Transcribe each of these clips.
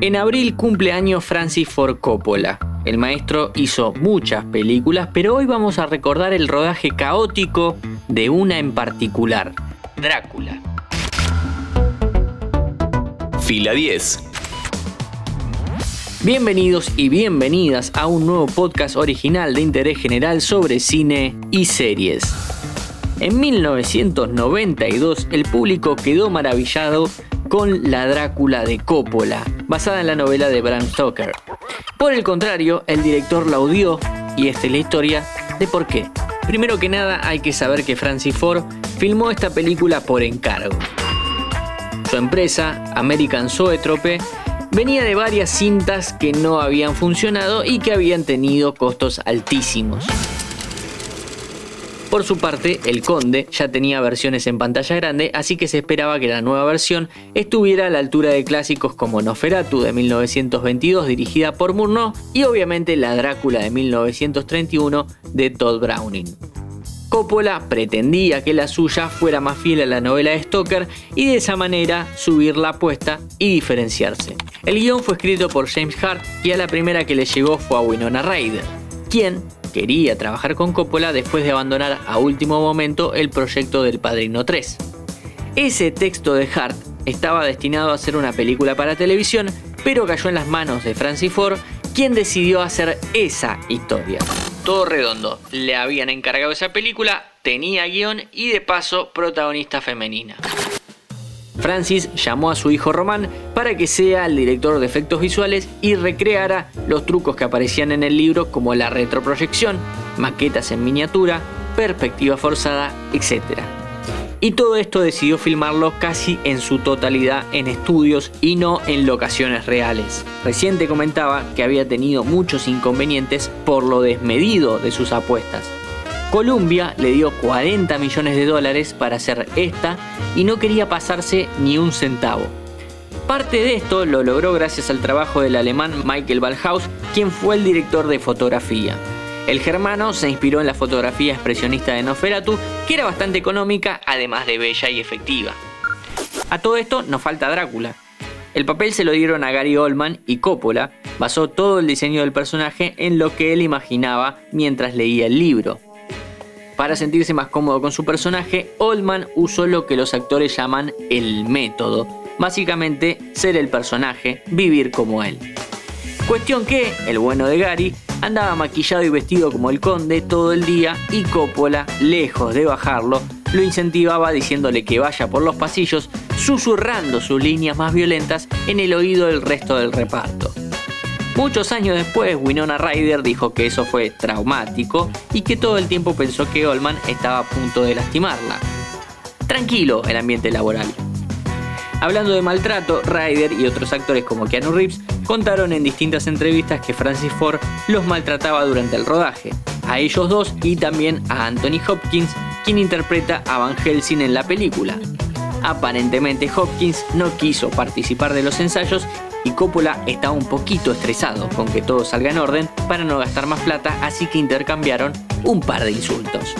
En abril cumple años Francis Ford Coppola. El maestro hizo muchas películas, pero hoy vamos a recordar el rodaje caótico de una en particular, Drácula. Fila 10. Bienvenidos y bienvenidas a un nuevo podcast original de interés general sobre cine y series. En 1992 el público quedó maravillado con La Drácula de Coppola, basada en la novela de Bram Stoker. Por el contrario, el director la odió y esta es la historia de por qué. Primero que nada hay que saber que Francis Ford filmó esta película por encargo. Su empresa, American Zoetrope, venía de varias cintas que no habían funcionado y que habían tenido costos altísimos. Por su parte, el Conde ya tenía versiones en pantalla grande, así que se esperaba que la nueva versión estuviera a la altura de clásicos como Noferatu de 1922 dirigida por Murnau y obviamente La Drácula de 1931 de Todd Browning. Coppola pretendía que la suya fuera más fiel a la novela de Stoker y de esa manera subir la apuesta y diferenciarse. El guion fue escrito por James Hart y a la primera que le llegó fue a Winona Ryder, quien quería trabajar con Coppola después de abandonar a último momento el proyecto del Padrino 3. Ese texto de Hart estaba destinado a ser una película para televisión, pero cayó en las manos de Francis Ford, quien decidió hacer esa historia. Todo redondo, le habían encargado esa película, tenía guion y de paso protagonista femenina. Francis llamó a su hijo Román para que sea el director de efectos visuales y recreara los trucos que aparecían en el libro como la retroproyección, maquetas en miniatura, perspectiva forzada, etc. Y todo esto decidió filmarlo casi en su totalidad en estudios y no en locaciones reales. Reciente comentaba que había tenido muchos inconvenientes por lo desmedido de sus apuestas Columbia le dio 40 millones de dólares para hacer esta y no quería pasarse ni un centavo. Parte de esto lo logró gracias al trabajo del alemán Michael Ballhaus, quien fue el director de fotografía. El germano se inspiró en la fotografía expresionista de Noferatu, que era bastante económica, además de bella y efectiva. A todo esto nos falta Drácula. El papel se lo dieron a Gary Oldman y Coppola basó todo el diseño del personaje en lo que él imaginaba mientras leía el libro. Para sentirse más cómodo con su personaje, Oldman usó lo que los actores llaman el método, básicamente ser el personaje, vivir como él. Cuestión que, el bueno de Gary, andaba maquillado y vestido como el conde todo el día y Coppola, lejos de bajarlo, lo incentivaba diciéndole que vaya por los pasillos, susurrando sus líneas más violentas en el oído del resto del reparto. Muchos años después, Winona Ryder dijo que eso fue traumático y que todo el tiempo pensó que Olman estaba a punto de lastimarla. Tranquilo el ambiente laboral. Hablando de maltrato, Ryder y otros actores como Keanu Reeves contaron en distintas entrevistas que Francis Ford los maltrataba durante el rodaje. A ellos dos y también a Anthony Hopkins, quien interpreta a Van Helsing en la película. Aparentemente Hopkins no quiso participar de los ensayos y Coppola estaba un poquito estresado con que todo salga en orden para no gastar más plata, así que intercambiaron un par de insultos.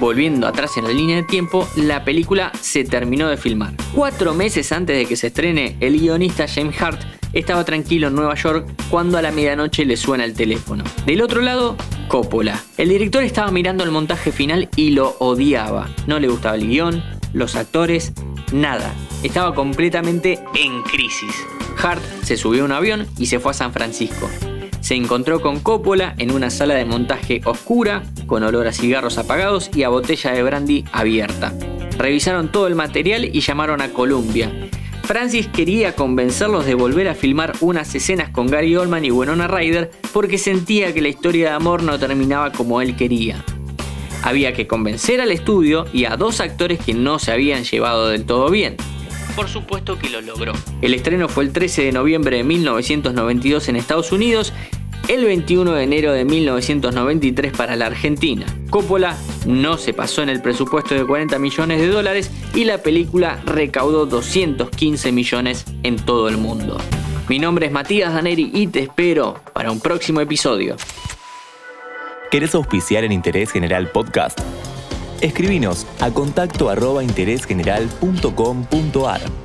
Volviendo atrás en la línea de tiempo, la película se terminó de filmar. Cuatro meses antes de que se estrene, el guionista James Hart estaba tranquilo en Nueva York cuando a la medianoche le suena el teléfono. Del otro lado, Coppola. El director estaba mirando el montaje final y lo odiaba. No le gustaba el guion, los actores, nada. Estaba completamente en crisis. Hart se subió a un avión y se fue a San Francisco. Se encontró con Coppola en una sala de montaje oscura, con olor a cigarros apagados y a botella de brandy abierta. Revisaron todo el material y llamaron a Columbia. Francis quería convencerlos de volver a filmar unas escenas con Gary Oldman y Winona Ryder porque sentía que la historia de amor no terminaba como él quería. Había que convencer al estudio y a dos actores que no se habían llevado del todo bien por supuesto que lo logró. El estreno fue el 13 de noviembre de 1992 en Estados Unidos, el 21 de enero de 1993 para la Argentina. Coppola no se pasó en el presupuesto de 40 millones de dólares y la película recaudó 215 millones en todo el mundo. Mi nombre es Matías Daneri y te espero para un próximo episodio. ¿Querés auspiciar en Interés General Podcast? Escribinos a contacto arroba interésgeneral.com.ar.